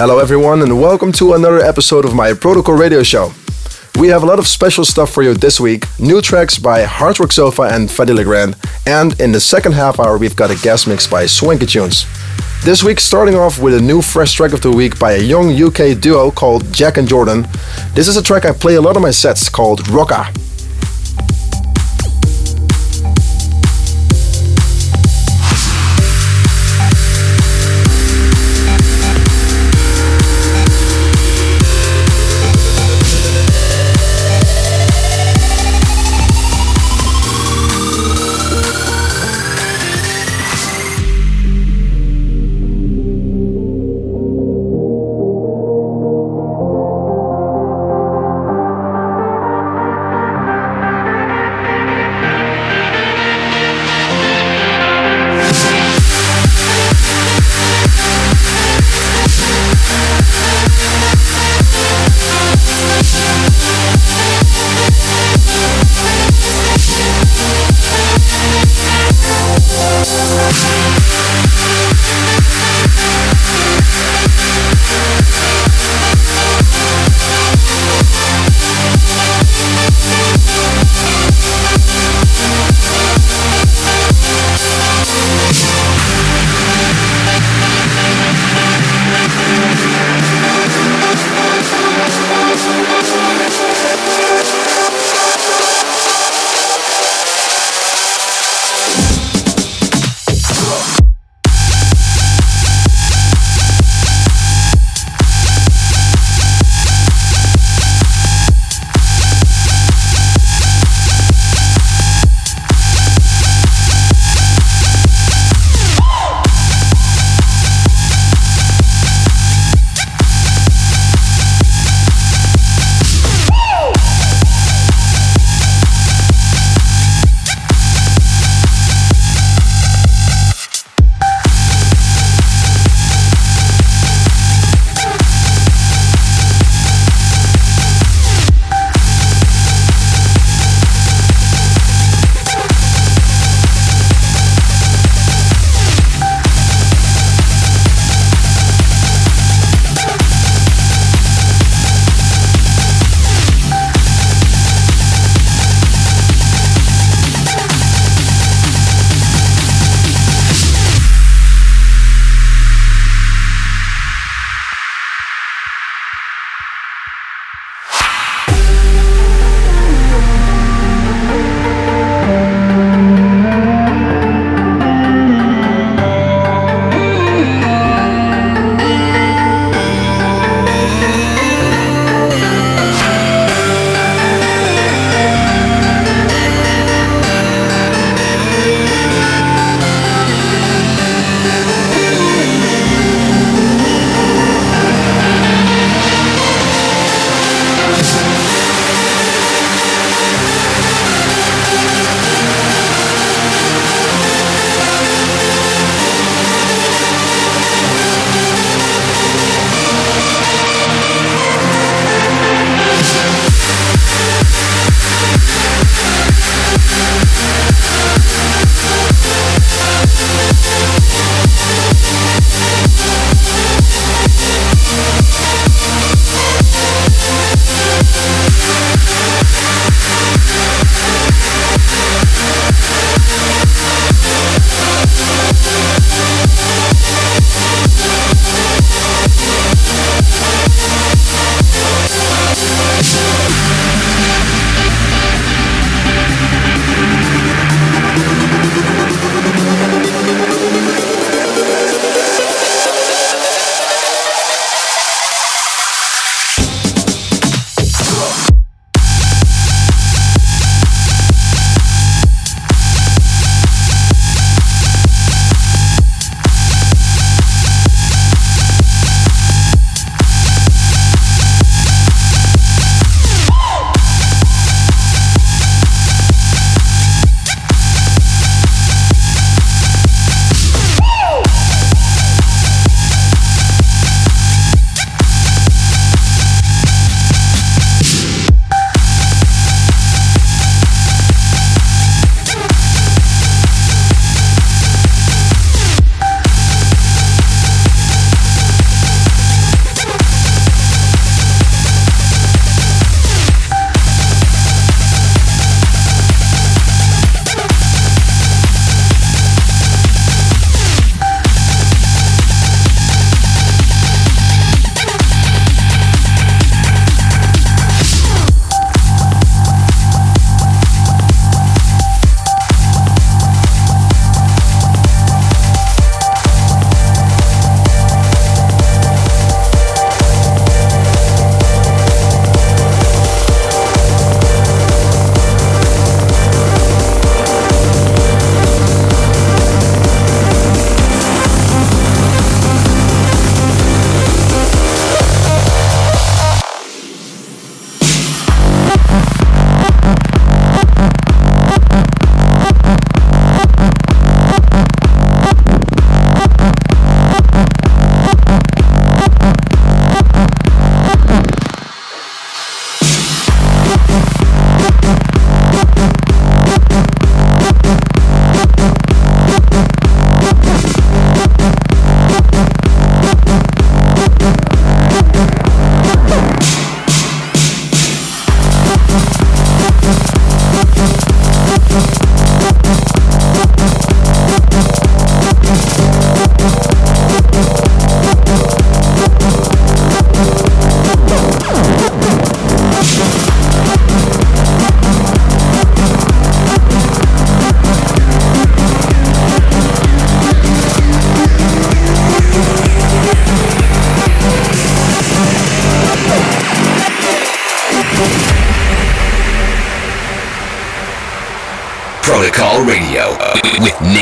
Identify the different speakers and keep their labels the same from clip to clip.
Speaker 1: Hello, everyone, and welcome to another episode of my Protocol Radio Show. We have a lot of special stuff for you this week new tracks by Hardrock Sofa and Fedde Le Grand, and in the second half hour, we've got a guest mix by Swanky Tunes. This week, starting off with a new fresh track of the week by a young UK duo called Jack and Jordan. This is a track I play a lot of my sets called Rocka.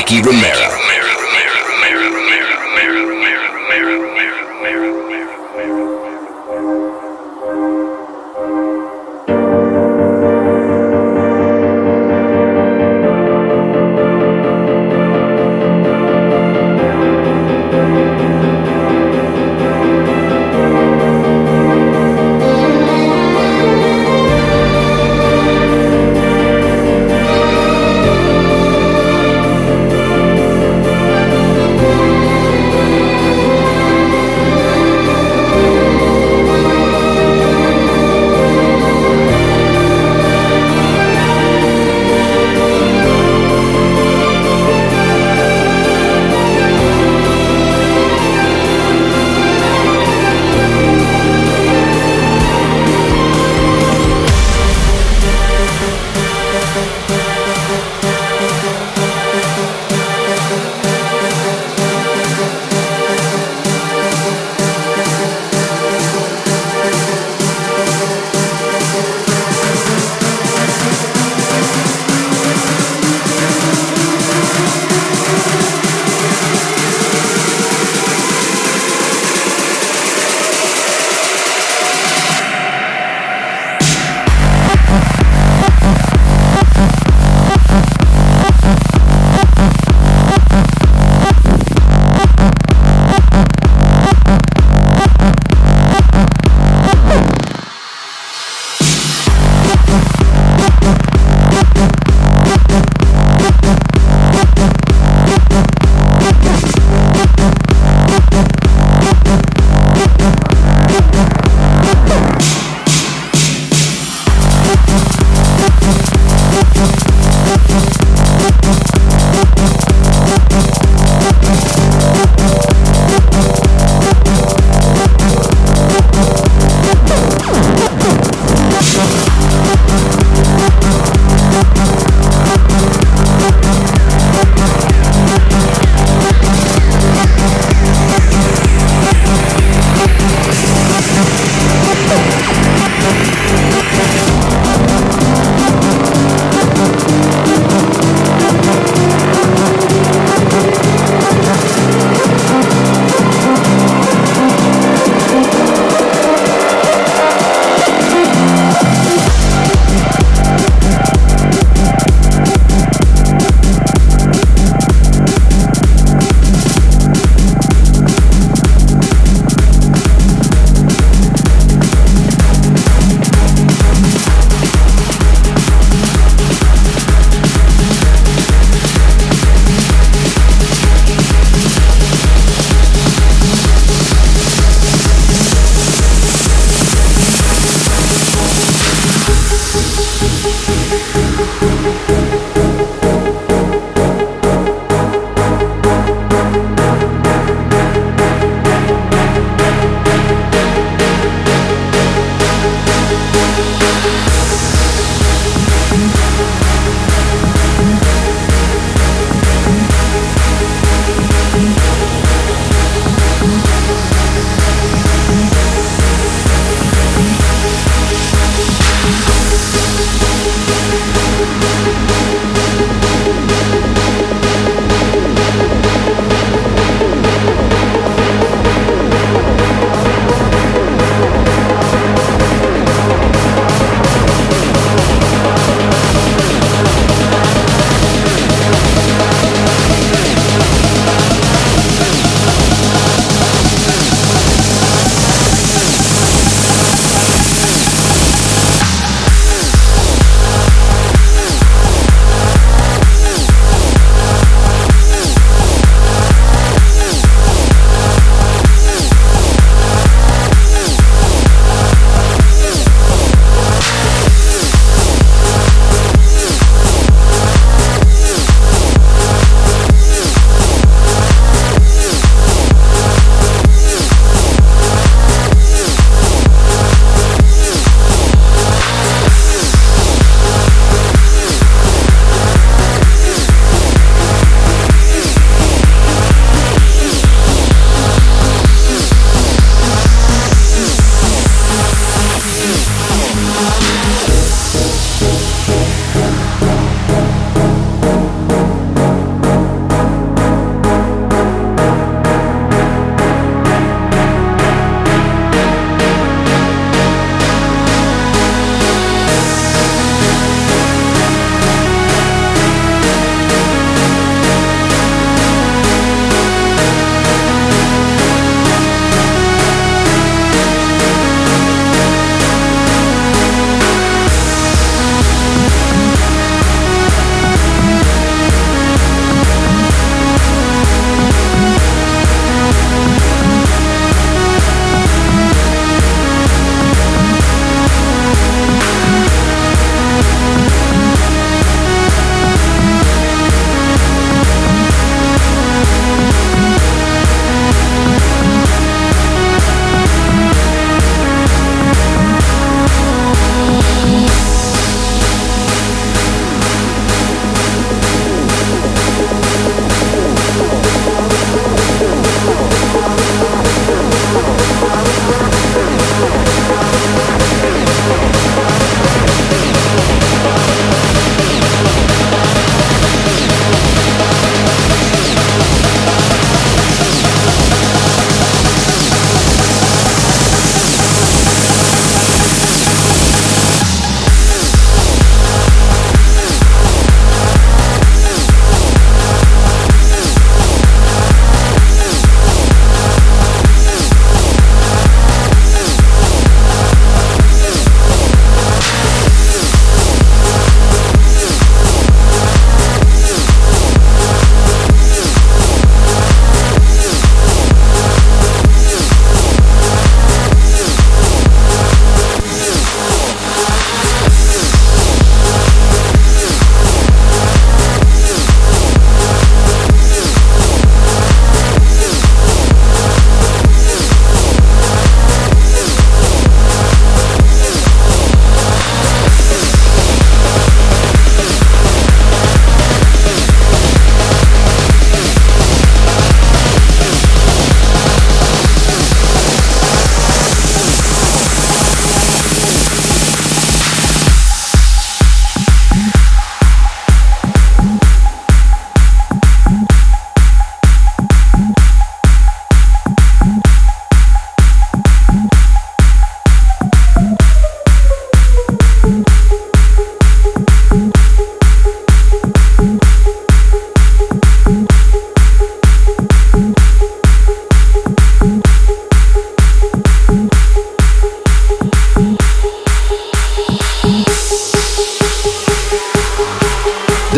Speaker 2: Nicky Romero.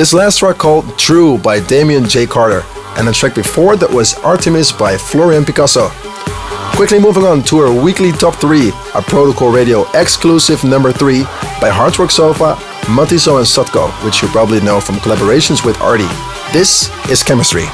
Speaker 1: This last track called True by Damien J. Carter, and the track before that was Artemis by Florian Picasso. Quickly moving on to our weekly top 3, a Protocol Radio exclusive number 3 by Hardrock Sofa, Matisse and Sadko, which you probably know from collaborations with Arty. This is Chemistry.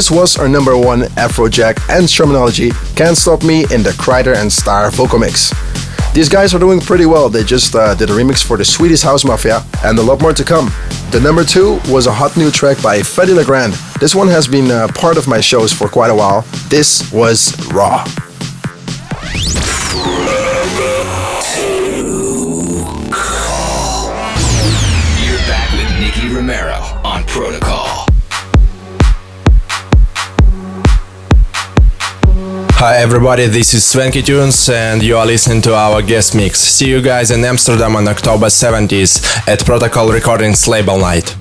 Speaker 1: This was our number one Afrojack and Shermanology Can't Stop Me in the Kryder and Star vocal mix. These guys are doing pretty well. They just uh, did a remix for the Swedish House Mafia and a lot more to come. The number two was a hot new track by Fedde Le Grand. This one has been uh, part of my shows for quite a while. This was Raw.
Speaker 3: Hi everybody, this is Swanky Tunes and you are listening to our guest mix. See you guys in Amsterdam on October 70th at Protocol Recordings Label Night.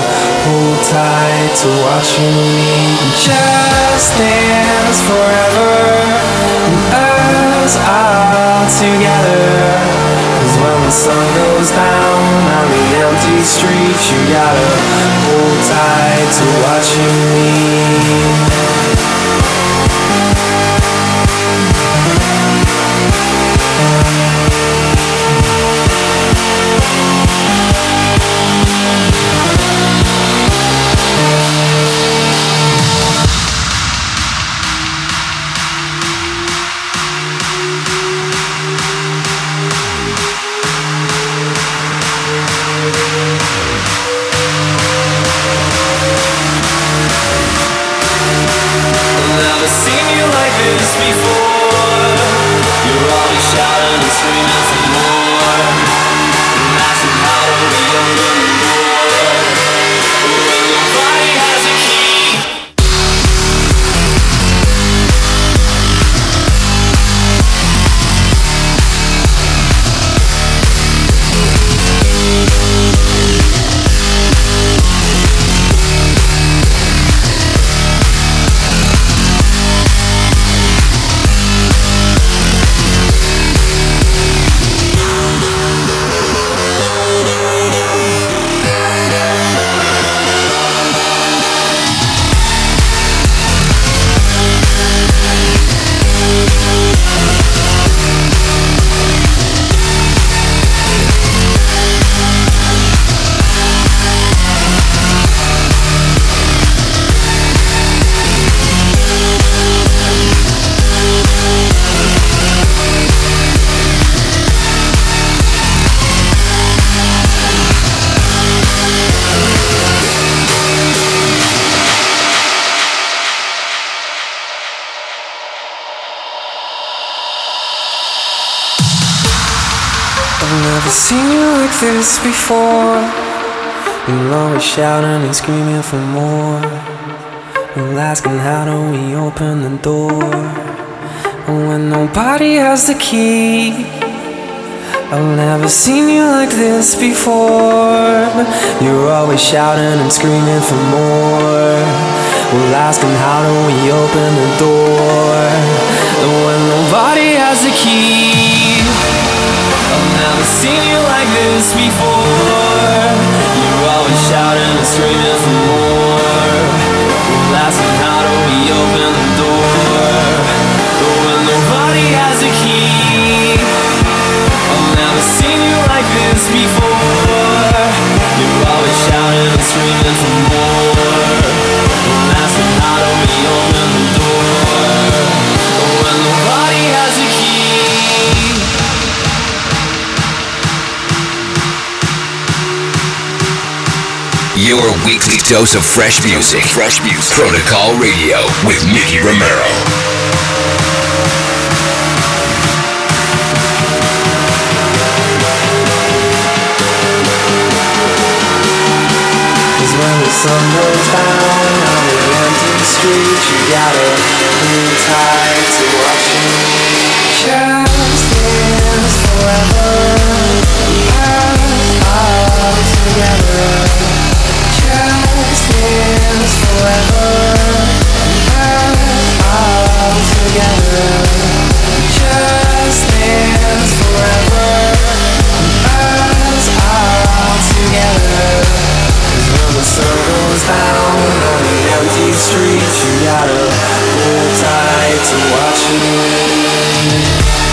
Speaker 2: hold tight to watching me.
Speaker 4: Just dance forever. And us all together. Cause when the sun goes down on the empty streets You gotta hold tight to watching me. This before. You're always shouting and screaming for more. Well, asking how do we open the door when nobody has the key. I've never seen you like this before. You're always shouting and screaming for more. We're asking how do we open the door when nobody has the key. I've never seen you like this before. You're always shouting and screaming for more. Well, how do we open the door when nobody has key. I've never seen you like this before. You're always shouting and screaming for more. Well, asking how oh, do we open the door when nobody has
Speaker 2: Your weekly dose of fresh music. Fresh music. Protocol Radio with Nicky Romero.
Speaker 4: When the sun goes down on the empty street, you gotta hold tight to watching Just dance forever Pass out together streets, you gotta hold tight to watch it.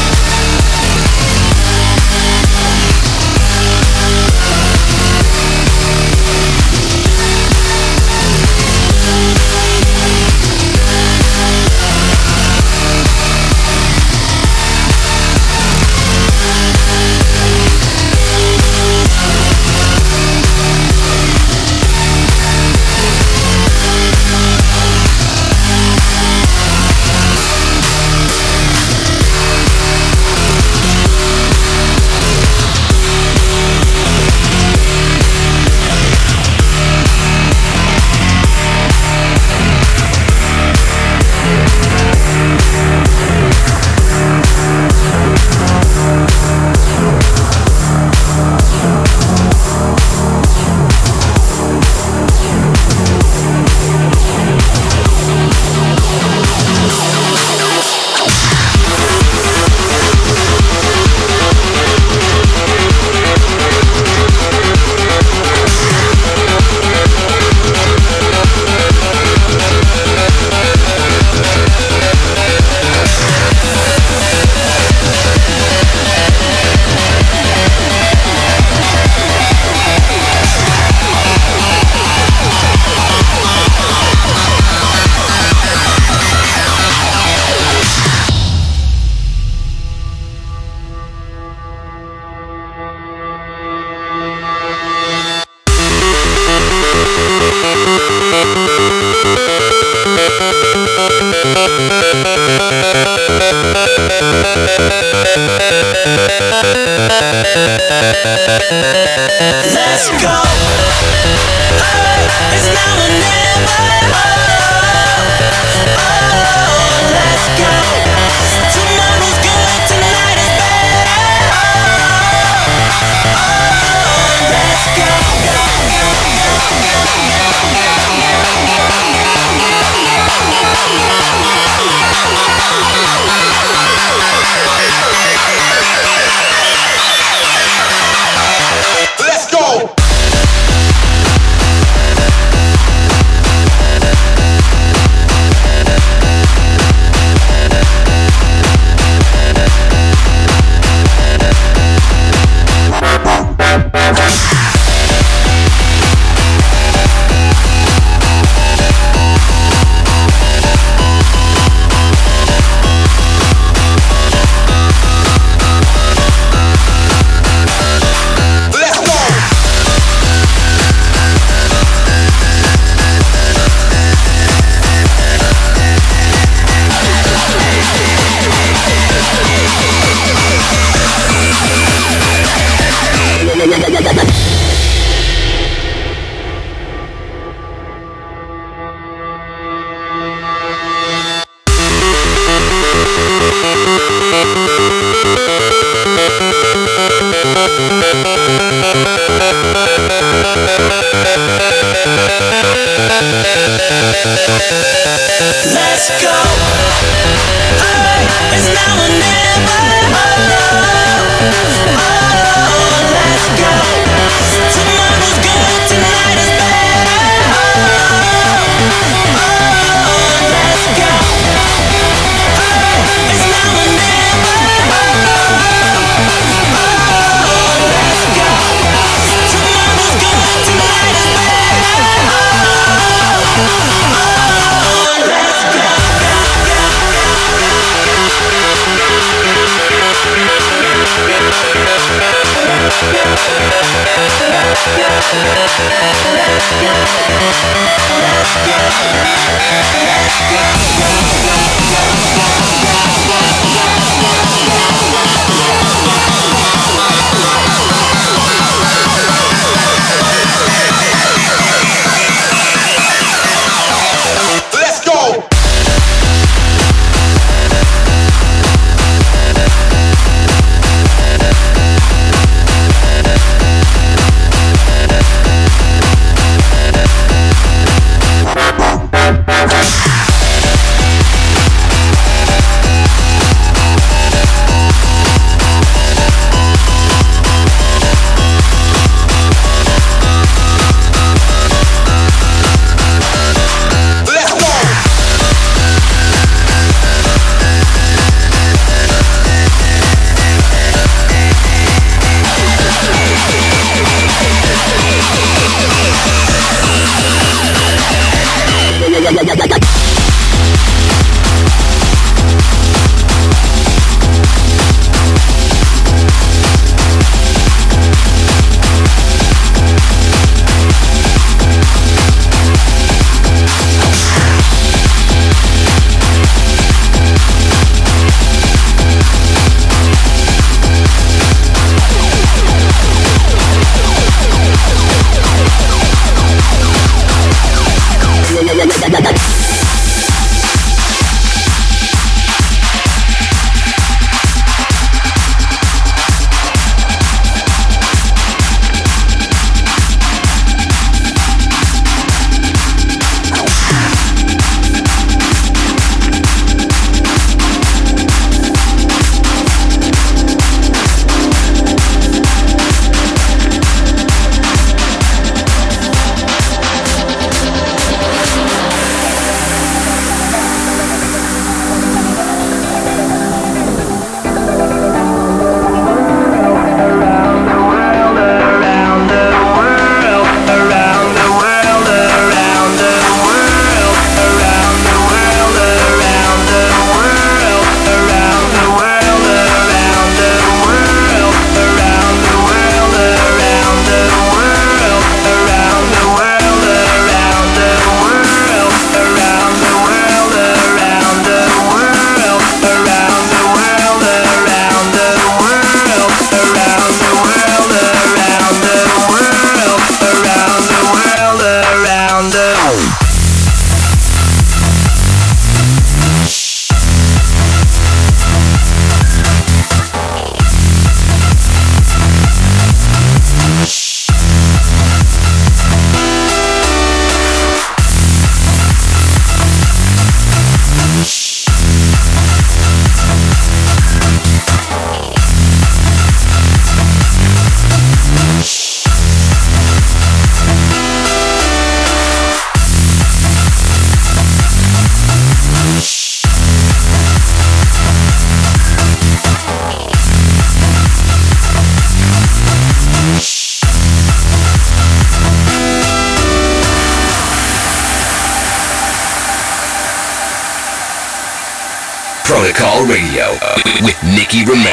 Speaker 2: Nicky Romero.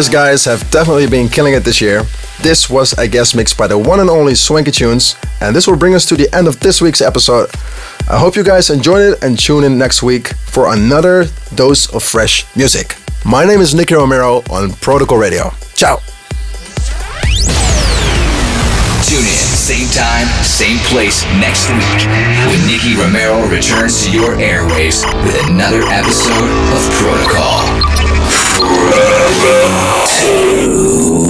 Speaker 5: These
Speaker 1: guys have definitely been killing it this year. This was a guest mix by the one and only Swanky Tunes, and this will bring us to the end of this week's episode. I hope you guys enjoyed it and tune in next week for another dose of fresh music. My name is Nicky Romero on Protocol Radio. Ciao.
Speaker 2: Tune in, same time, same place next week when Nicky Romero returns to your airwaves with another episode of Protocol. Forever 2